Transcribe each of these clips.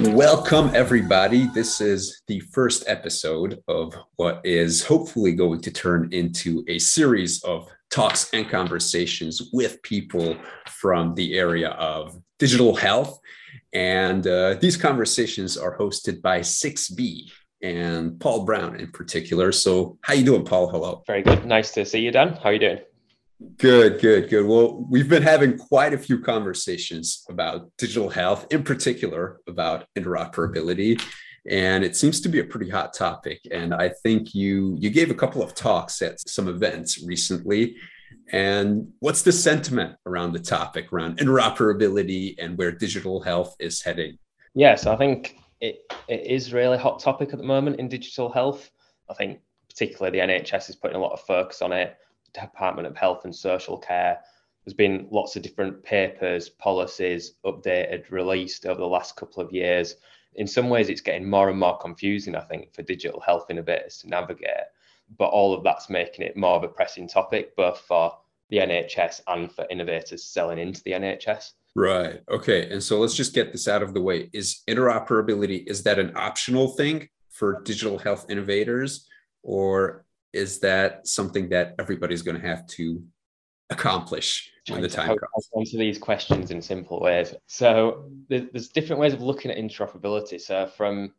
Welcome, everybody. This is the first episode of what is hopefully going to turn into a series of talks and conversations with people from the area of digital health. And uh, these conversations are hosted by 6B and Paul Brown in particular. So, how you doing, Paul? Hello. Very good. Nice to see you, Dan. How are you doing? Good, good, good. Well, we've been having quite a few conversations about digital health, in particular about interoperability, and it seems to be a pretty hot topic. And I think you you gave a couple of talks at some events recently. And what's the sentiment around the topic around interoperability and where digital health is heading? Yes, I think it, it is really hot topic at the moment in digital health. I think particularly the NHS is putting a lot of focus on it Department of Health and Social Care. There's been lots of different papers, policies updated, released over the last couple of years. In some ways, it's getting more and more confusing, I think, for digital health innovators to navigate. But all of that's making it more of a pressing topic, both for the NHS and for innovators selling into the NHS. Right. Okay. And so let's just get this out of the way. Is interoperability is that an optional thing for digital health innovators or is that something that everybody's going to have to accomplish when the time comes? Answer these questions in simple ways. So there's different ways of looking at interoperability. So from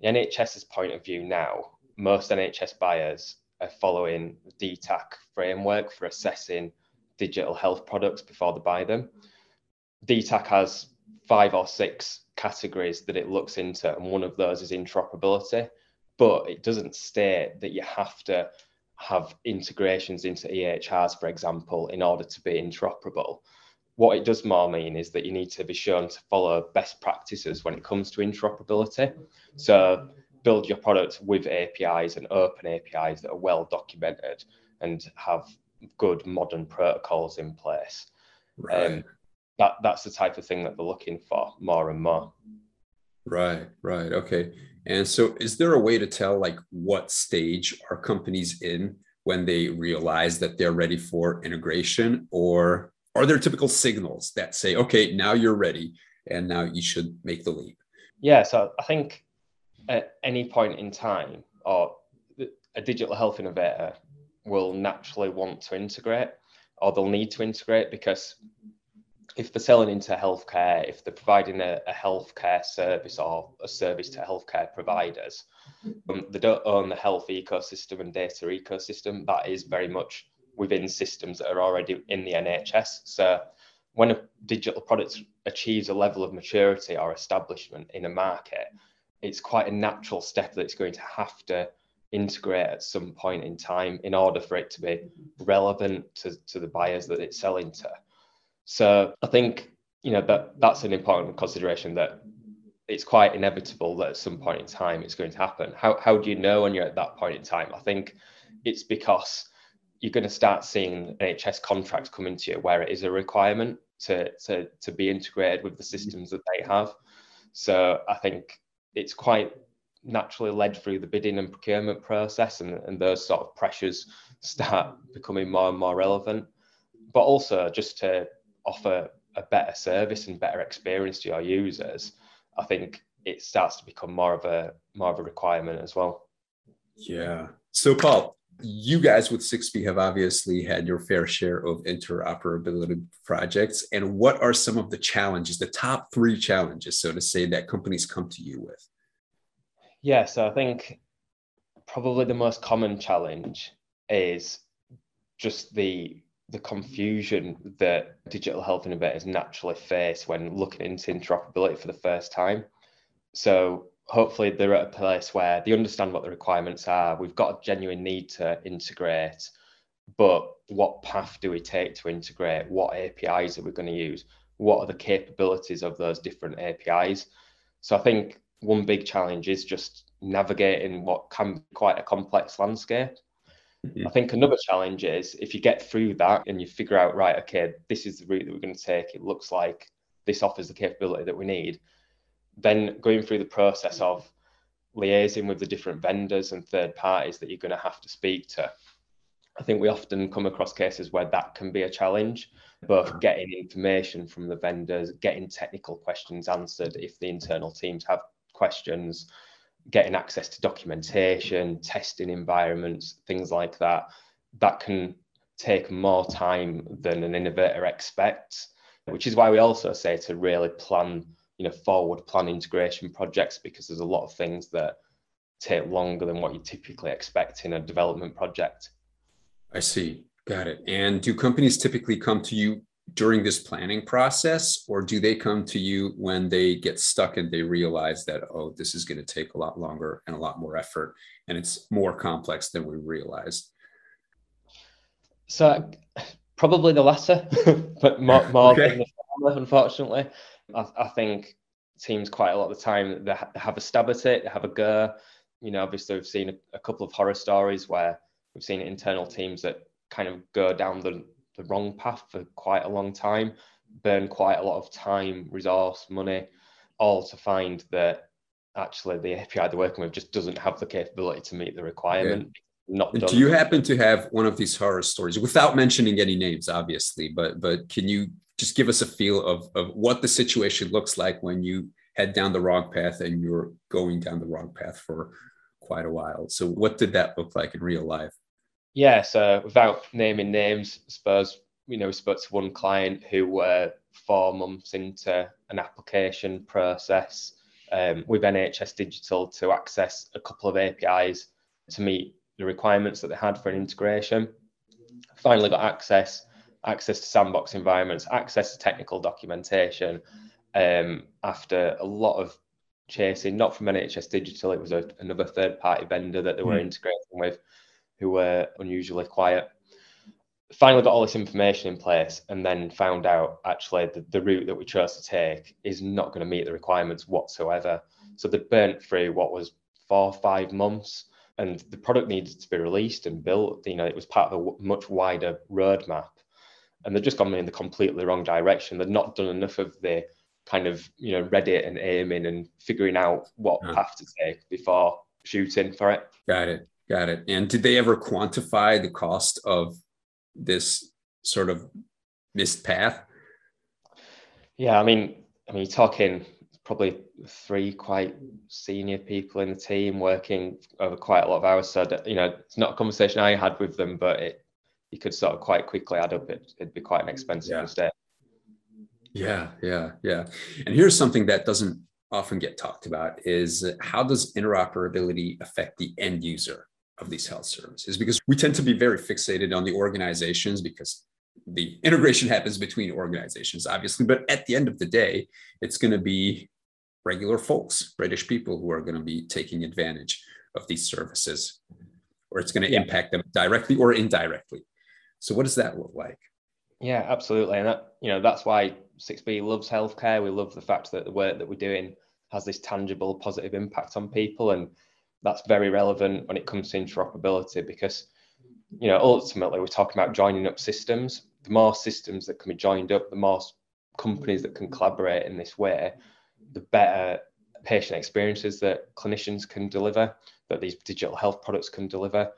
the NHS's point of view now, most NHS buyers are following the DTAC framework for assessing digital health products before they buy them. DTAC has five or six categories that it looks into, and one of those is interoperability but it doesn't state that you have to have integrations into EHRs, for example, in order to be interoperable. What it does more mean is that you need to be shown to follow best practices when it comes to interoperability. So build your product with APIs and open APIs that are well documented and have good modern protocols in place. Right. Um, that that's the type of thing that they're looking for more and more. Right, right. Okay. And so is there a way to tell like what stage are companies in when they realize that they're ready for integration or are there typical signals that say okay, now you're ready and now you should make the leap? Yeah, so I think at any point in time uh, or a digital health innovator will naturally want to integrate or they'll need to integrate because if they're selling into healthcare, if they're providing a, a healthcare service or a service to healthcare providers, um, they don't own the health ecosystem and data ecosystem. That is very much within systems that are already in the NHS. So when a digital product achieves a level of maturity or establishment in a market, it's quite a natural step that it's going to have to integrate at some point in time in order for it to be relevant to, to the buyers that it's selling to. So I think you know that that's an important consideration that it's quite inevitable that at some point in time it's going to happen. How how do you know when you're at that point in time? I think it's because you're going to start seeing NHS contracts coming to you where it is a requirement to to to be integrated with the mm-hmm. systems that they have. So I think it's quite naturally led through the bidding and procurement process and, and those sort of pressures start becoming more and more relevant. But also just to offer a better service and better experience to your users, I think it starts to become more of a more of a requirement as well. Yeah. So Paul, you guys with 6B have obviously had your fair share of interoperability projects. And what are some of the challenges, the top three challenges, so to say, that companies come to you with? Yeah, so I think probably the most common challenge is just the the confusion that digital health innovators naturally face when looking into interoperability for the first time. So hopefully they're at a place where they understand what the requirements are. We've got a genuine need to integrate, but what path do we take to integrate? What APIs are we going to use? What are the capabilities of those different APIs? So I think one big challenge is just navigating what can be quite a complex landscape. Mm-hmm. I think another challenge is if you get through that and you figure out, right, okay, this is the route that we're going to take, it looks like this offers the capability that we need, then going through the process of liaising with the different vendors and third parties that you're going to have to speak to. I think we often come across cases where that can be a challenge both getting information from the vendors, getting technical questions answered if the internal teams have questions, getting access to documentation, testing environments, things like that. That can take more time than an innovator expects, which is why we also say to really plan, you know, forward plan integration projects because there's a lot of things that take longer than what you typically expect in a development project. I see. Got it. And do companies typically come to you during this planning process, or do they come to you when they get stuck and they realize that, oh, this is going to take a lot longer and a lot more effort, and it's more complex than we realized? So, probably the latter, but more, more okay. than the former, unfortunately. I, I, think teams quite a lot of the time they, have a stab at it, they have a go. You know, obviously, we've seen a, a couple of horror stories where we've seen internal teams that kind of go down the, the wrong path for quite a long time, burn quite a lot of time, resource, money, all to find that actually the API they're working with just doesn't have the capability to meet the requirement. Okay. Not do you happen to have one of these horror stories without mentioning any names, obviously, but but can you just give us a feel of, of what the situation looks like when you head down the wrong path and you're going down the wrong path for quite a while. So what did that look like in real life? Yeah, so without naming names, I suppose you know we spoke to one client who were four months into an application process um, with NHS Digital to access a couple of APIs to meet the requirements that they had for an integration. Finally got access, access to sandbox environments, access to technical documentation. Um, after a lot of chasing, not from NHS Digital, it was a, another third party vendor that they were mm. integrating with who were unusually quiet. Finally, got all this information in place, and then found out actually the, the route that we chose to take is not going to meet the requirements whatsoever. So they burnt through what was four five months, and the product needed to be released and built. You know, it was part of a much wider roadmap, and they've just gone in the completely wrong direction. They've not done enough of the kind of you know Reddit and aiming and figuring out what yeah. path to take before shooting for it. Got it. Got it. And did they ever quantify the cost of this sort of missed path? Yeah, I mean, I mean, you're talking probably three quite senior people in the team working over quite a lot of hours. So that, you know, it's not a conversation I had with them, but it you could sort of quite quickly add up. It, it'd be quite an expensive yeah. mistake. Yeah, yeah, yeah. And here's something that doesn't often get talked about: is how does interoperability affect the end user? Of these health services because we tend to be very fixated on the organizations because the integration happens between organizations obviously. But at the end of the day it's going to be regular folks british people who are going to be taking advantage of these services or it's going to yeah. impact them directly or indirectly. So what does that look like? Yeah absolutely. And that you know that's why 6b loves healthcare. We love the fact that the work that we're doing has this tangible positive impact on people. And that's very relevant when it comes to interoperability because you know ultimately we're talking about joining up systems the more systems that can be joined up the more companies that can collaborate in this way the better patient experiences that clinicians can deliver that these digital health products can deliver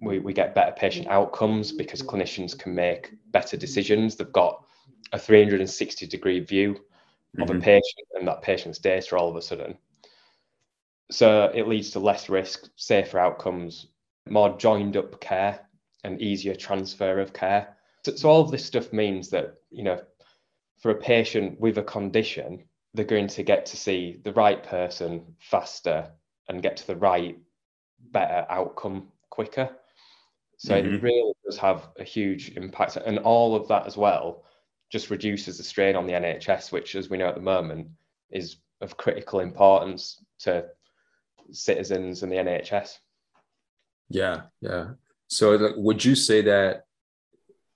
we, we get better patient outcomes because clinicians can make better decisions they've got a 360 degree view mm-hmm. of a mm-hmm. patient and that patient's data all of a sudden so it leads to less risk, safer outcomes, more joined up care, and easier transfer of care. So, so all of this stuff means that, you know, for a patient with a condition, they're going to get to see the right person faster and get to the right, better outcome quicker. So mm-hmm. it really does have a huge impact. And all of that as well just reduces the strain on the NHS, which, as we know at the moment, is of critical importance to citizens and the NHS. Yeah, yeah. So, would you say that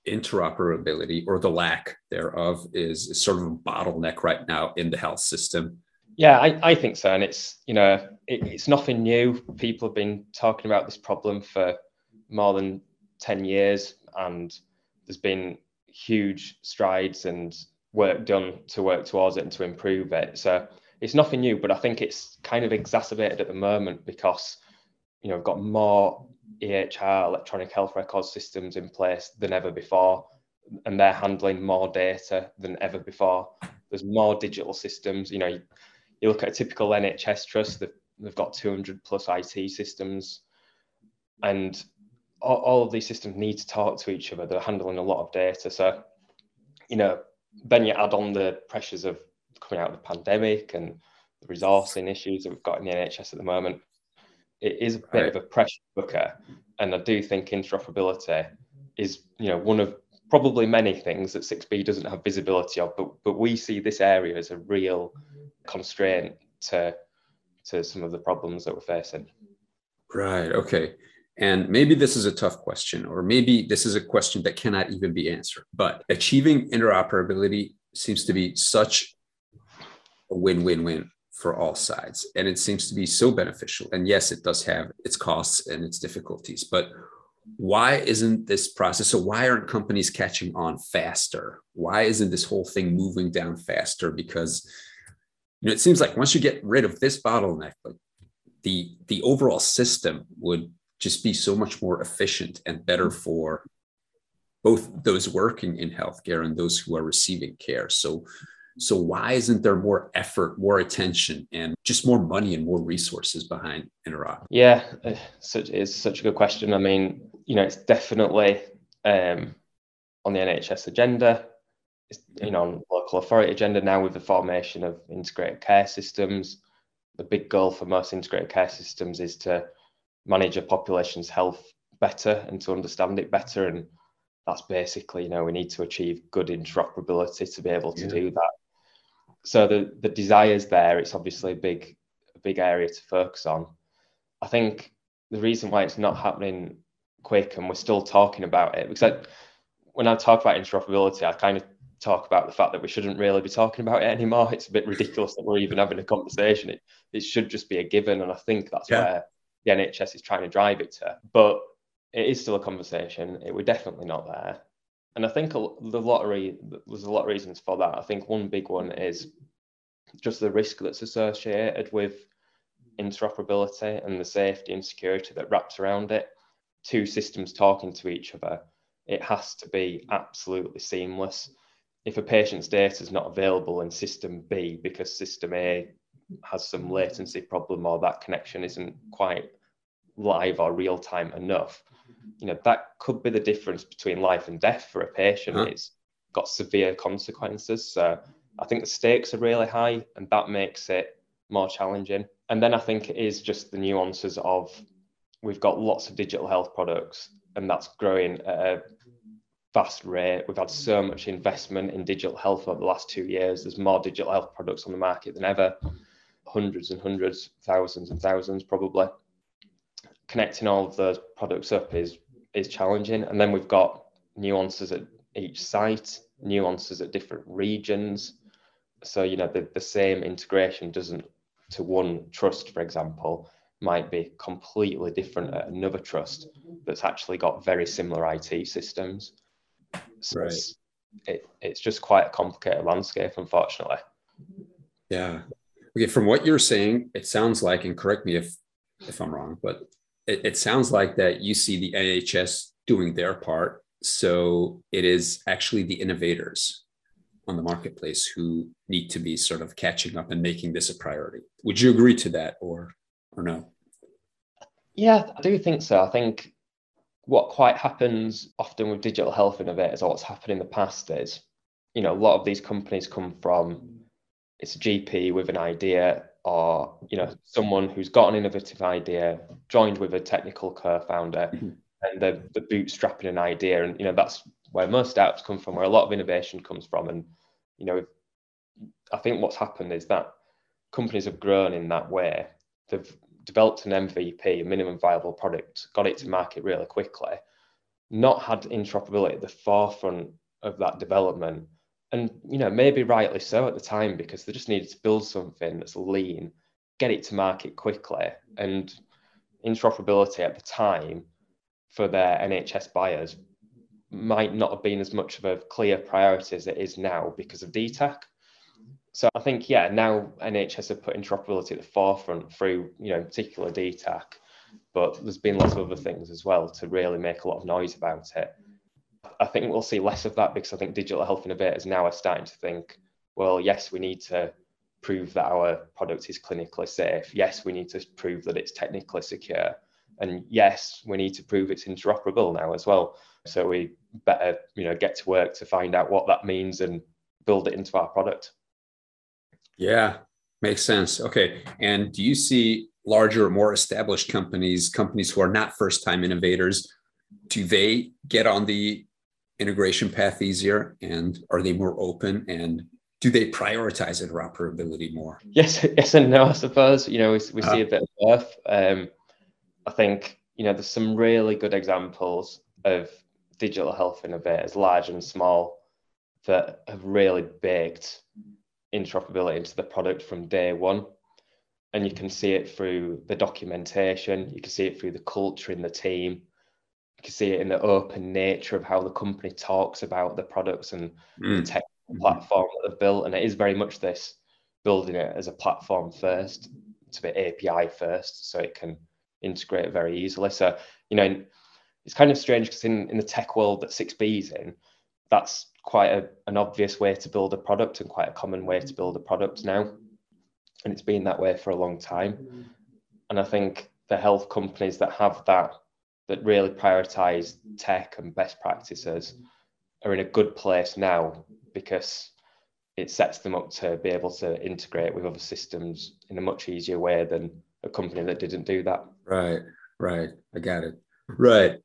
interoperability or the lack thereof is, is sort of a bottleneck right now in the health system? Yeah, I, I think so. And it's, you know, it, it's nothing new. People have been talking about this problem for more than 10 years, and there's been huge strides and work done to work towards it and to improve it. So it's nothing new, but I think it's kind of exacerbated at the moment because you know we've got more EHR electronic health record systems in place than ever before. and they're handling more data than ever before. There's more digital systems. You know, you, you look at a typical NHS trust, they've, they've got 200 plus IT systems, and all, all of these systems need to talk to each other. They're handling a lot of data. So, you know, then you add on the pressures of coming out of the pandemic and the resourcing issues that we've got in the NHS at the moment. It is a bit right. of a pressure cooker, and I do think interoperability is, you know, one of probably many things that 6B doesn't have visibility of, but but we see this area as a real constraint to to some of the problems that we're facing. Right. Okay. And maybe this is a tough question, or maybe this is a question that cannot even be answered. But achieving interoperability seems to be such a win win win for all sides. And it seems to be so beneficial. And yes, it does have its costs and its difficulties, but why isn't this process so why aren't companies catching on faster why isn't this whole thing moving down faster because you know it seems like once you get rid of this bottleneck like the the overall system would just be so much more efficient and better for both those working in healthcare and those who are receiving care. So, so why isn't there more effort, more attention, and just more money and more resources behind Interop? Yeah, uh, such is such a good question. I mean, you know, it's definitely um, on the NHS agenda. It's you know on local authority agenda now with the formation of integrated care systems. The big goal for most integrated care systems is to manage a population's health better and to understand it better. And that's basically, you know, we need to achieve good interoperability to be able to yeah. do that. So the the desires there, it's obviously a big a big area to focus on. I think the reason why it's not happening quick and we're still talking about it because I, when I talk about interoperability, I kind of talk about the fact that we shouldn't really be talking about it anymore. It's a bit ridiculous that we're even having a conversation. It it should just be a given, and I think that's yeah. where the NHS is trying to drive it to. But it is still a conversation. It, we're definitely not there. And I think the lottery, there's a lot of reasons for that. I think one big one is just the risk that's associated with interoperability and the safety and security that wraps around it. Two systems talking to each other, it has to be absolutely seamless. If a patient's data is not available in system B because system A has some latency problem or that connection isn't quite live or real time enough, you know, that could be the difference between life and death for a patient. Huh? It's got severe consequences. So I think the stakes are really high and that makes it more challenging. And then I think it is just the nuances of we've got lots of digital health products and that's growing at a fast rate. We've had so much investment in digital health over the last two years. There's more digital health products on the market than ever, hundreds and hundreds, thousands and thousands probably connecting all of those products up is is challenging. And then we've got nuances at each site, nuances at different regions. So you know the, the same integration doesn't to one trust, for example, might be completely different at another trust that's actually got very similar IT systems. So right. it's, it, it's just quite a complicated landscape, unfortunately. Yeah. Okay. From what you're saying, it sounds like, and correct me if if I'm wrong, but it, it sounds like that you see the NHS doing their part. So it is actually the innovators on the marketplace who need to be sort of catching up and making this a priority. Would you agree to that or or no? Yeah, I do think so. I think what quite happens often with digital health innovators or what's happened in the past is, you know, a lot of these companies come from it's a GP with an idea or you know someone who's got an innovative idea joined with a technical co-founder mm-hmm. and they're, they're bootstrapping an idea. And you know that's where most startups come from where a lot of innovation comes from. And you know i think what's happened is that companies have grown in that way. They've developed an mvp a minimum viable product got it to market really quickly not had interoperability at the forefront of that development and you know maybe rightly so at the time because they just needed to build something that's lean get it to market quickly and interoperability at the time for their nhs buyers might not have been as much of a clear priority as it is now because of dtac so i think yeah now nhs have put interoperability at the forefront through you know particular dtac but there's been lots of other things as well to really make a lot of noise about it I think we'll see less of that because I think digital health innovators now are starting to think, well, yes, we need to prove that our product is clinically safe. Yes, we need to prove that it's technically secure. And yes, we need to prove it's interoperable now as well. So we better, you know, get to work to find out what that means and build it into our product. Yeah, makes sense. Okay. And do you see larger, more established companies, companies who are not first time innovators, do they get on the integration path easier and are they more open and do they prioritize interoperability more? Yes, yes and no, I suppose. You know, we, we uh, see a bit of both. Um, I think, you know, there's some really good examples of digital health innovators, large and small, that have really baked interoperability into the product from day one. And you can see it through the documentation, you can see it through the culture in the team, you can see it in the open nature of how the company talks about the products and mm. the tech platform that they've built. And it is very much this building it as a platform first, to be API first, so it can integrate very easily. So, you know, it's kind of strange because in, in the tech world that 6B is in, that's quite a, an obvious way to build a product and quite a common way to build a product now. And it's been that way for a long time. And I think the health companies that have that, that really prioritize tech and best practices, are in a good place now because it sets them up to be able to integrate with other systems in a much easier way than a company that didn't do that. Right, right. I got it. Right.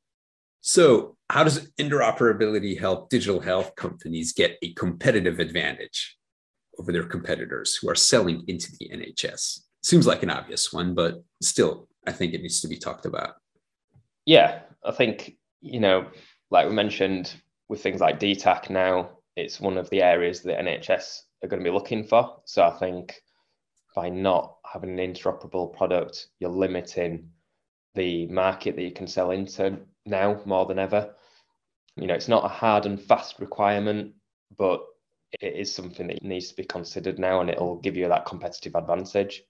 So, how does interoperability help digital health companies get a competitive advantage over their competitors who are selling into the NHS? Seems like an obvious one, but still, I think it needs to be talked about. Yeah, I think, you know, like we mentioned with things like DTAC now, it's one of the areas that NHS are going to be looking for. So I think by not having an interoperable product, you're limiting the market that you can sell into now more than ever. You know, it's not a hard and fast requirement, but it is something that needs to be considered now and it'll give you that competitive advantage.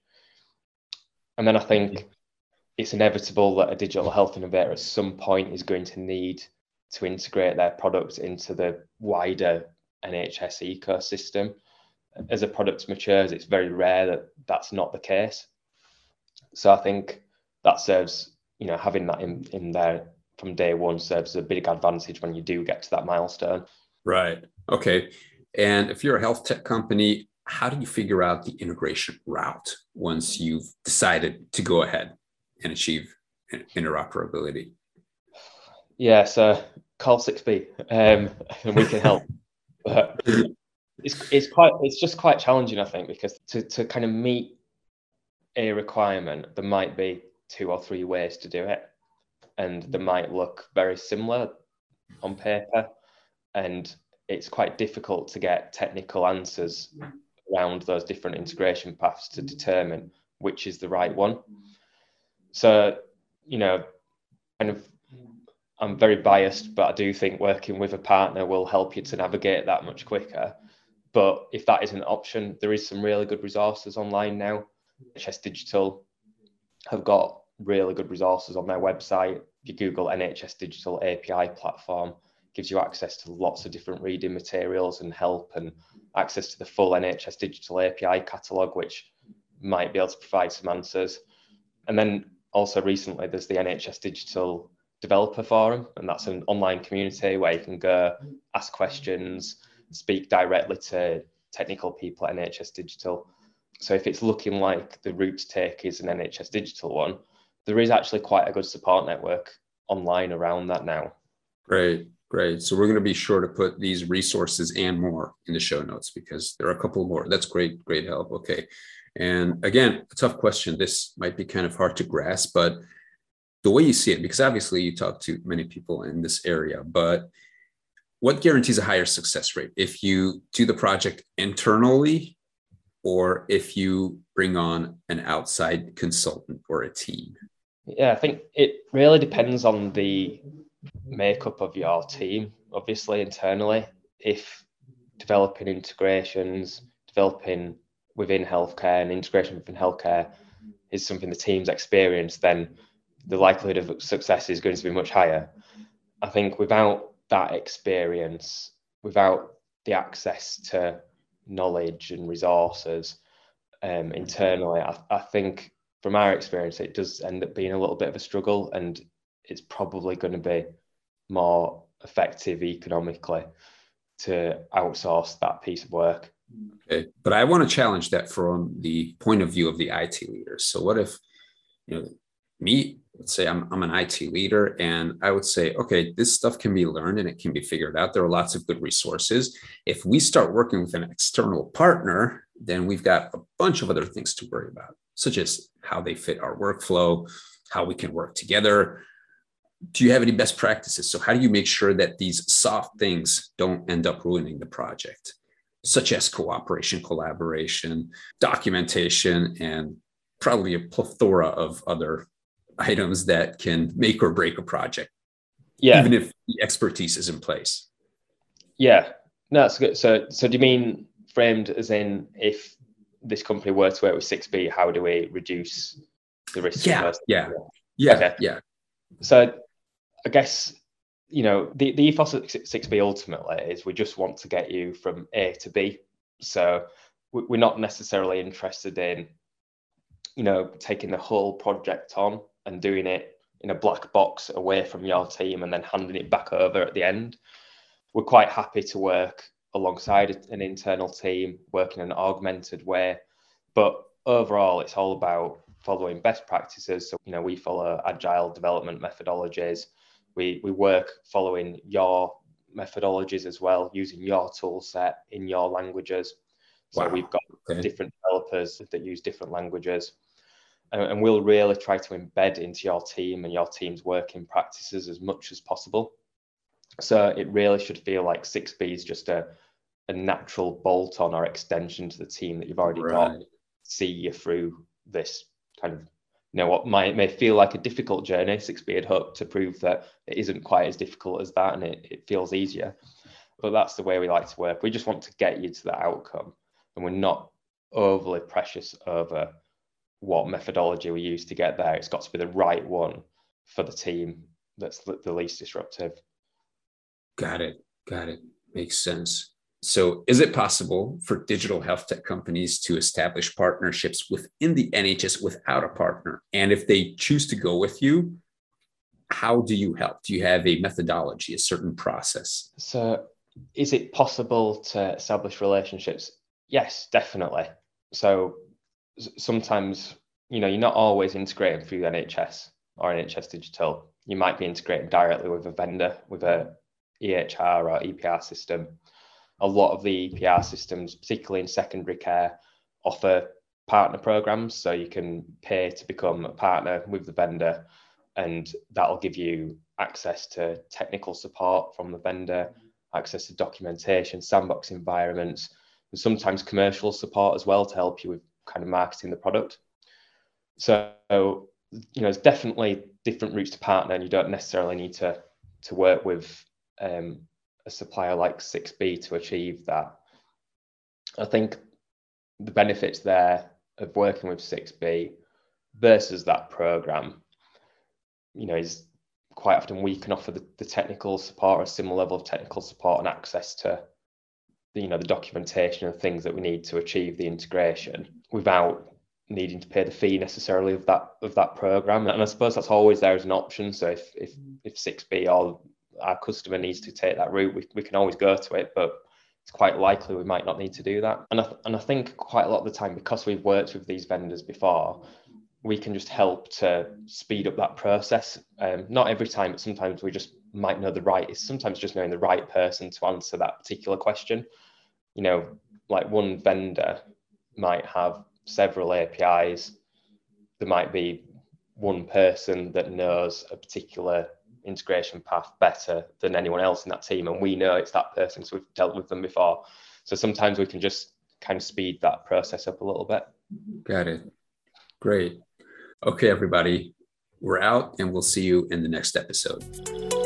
And then I think it's inevitable that a digital health innovator at some point is going to need to integrate their product into the wider NHS ecosystem as a product matures, it's very rare that that's not the case. So I think that serves, you know, having that in, in there from day one serves a big advantage when you do get to that milestone. Right. Okay. And if you're a health tech company, how do you figure out the integration route once you've decided to go ahead and achieve interoperability? Yeah, so call 6B um, and we can help. but it's it's quite it's just quite challenging, I think, because to to kind of meet a requirement, there might be two or three ways to do it, and they might look very similar on paper, and it's quite difficult to get technical answers around those different integration paths to determine which is the right one. So, you know, kind of I'm very biased, but I do think working with a partner will help you to navigate that much quicker. But if that isn't an option, there is some really good resources online now. NHS Digital have got really good resources on their website. If you Google NHS Digital API platform, gives you access to lots of different reading materials and help and access to the full NHS Digital API catalogue, which might be able to provide some answers. And then also recently, there's the NHS Digital Developer Forum, and that's an online community where you can go ask questions speak directly to technical people at NHS Digital. So if it's looking like the route to take is an NHS Digital one, there is actually quite a good support network online around that now. Great, great. So we're going to be sure to put these resources and more in the show notes because there are a couple more. That's great, great help. Okay. And again, a tough question. This might be kind of hard to grasp, but the way you see it, because obviously you talk to many people in this area, but what guarantees a higher success rate if you do the project internally or if you bring on an outside consultant or a team? Yeah, I think it really depends on the makeup of your team, obviously, internally. If developing integrations, developing within healthcare and integration within healthcare is something the team's experienced, then the likelihood of success is going to be much higher. I think without that experience without the access to knowledge and resources um, internally, I, I think from our experience, it does end up being a little bit of a struggle, and it's probably going to be more effective economically to outsource that piece of work. Okay, but I want to challenge that from the point of view of the IT leaders. So, what if, you know, me, let's say I'm, I'm an IT leader, and I would say, okay, this stuff can be learned and it can be figured out. There are lots of good resources. If we start working with an external partner, then we've got a bunch of other things to worry about, such as how they fit our workflow, how we can work together, do you have any best practices? So, how do you make sure that these soft things don't end up ruining the project, such as cooperation, collaboration, documentation, and probably a plethora of other items that can make or break a project? Yeah. Even if the expertise is in place. Yeah. No, that's good. So, so do you mean framed as in if this company were to work with 6B, how do we reduce the risk? Yeah. Yeah. Yeah. Okay. Yeah. So I guess you know the, the ethos of 6b ultimately is we just want to get you from a to b. So we're not necessarily interested in you know taking the whole project on and doing it in a black box away from your team and then handing it back over at the end. We're quite happy to work alongside an internal team working in an augmented way. But overall it's all about following best practices. So you know we follow agile development methodologies we, we work following your methodologies as well, using your tool set in your languages. So wow. we've got okay. different developers that use different languages. And, and we'll really try to embed into your team and your team's working practices as much as possible. So it really should feel like 6B is just a, a natural bolt on or extension to the team that you've already right. got, see you through this kind of you know what might may feel like a difficult journey 6b had hoped to prove that it isn't quite as difficult as that and it, it feels easier. But that's the way we like to work. We just want to get you to that outcome. And we're not overly precious over what methodology we use to get there. It's got to be the right one for the team that's the least disruptive. Got it. Got it. Makes sense so, is it possible for digital health tech companies to establish partnerships within the NHS without a partner? And if they choose to go with you, how do you help? Do you have a methodology, a certain process? So, is it possible to establish relationships? Yes, definitely. So, sometimes, you know, you're not always integrating through NHS or NHS Digital. You might be integrating directly with a vendor, with a EHR or EPR system a lot of the EPR systems, particularly in secondary care, offer partner programs. So you can pay to become a partner with the vendor, and that'll give you access to technical support from the vendor, access to documentation, sandbox environments, and sometimes commercial support as well to help you with kind of marketing the product. So, you know, it's definitely different routes to partner, and you don't necessarily need to to work with um, a supplier like 6B to achieve that. I think the benefits there of working with 6B versus that program, you know, is quite often we can offer the, the technical support or a similar level of technical support and access to the, you know the documentation and things that we need to achieve the integration without needing to pay the fee necessarily of that of that program. And i suppose that's always there as an option. So if if mm. if 6b or our customer needs to take that route, we, we can always go to it, but it's quite likely we might not need to do that. And I, and I think quite a lot of the time, because we've worked with these vendors before, we can just help to speed up that process. Um, not every time, but sometimes we just might know the right, it's sometimes just knowing the right person to answer that particular question. You know, like one vendor might have several APIs. There might be one person that knows a particular integration path better than anyone else in that team. And we know it's that person because we've dealt with them before. So sometimes we can just kind of speed that process up a little bit. Got it. Great. Okay, everybody, we're out and we'll see you in the next episode.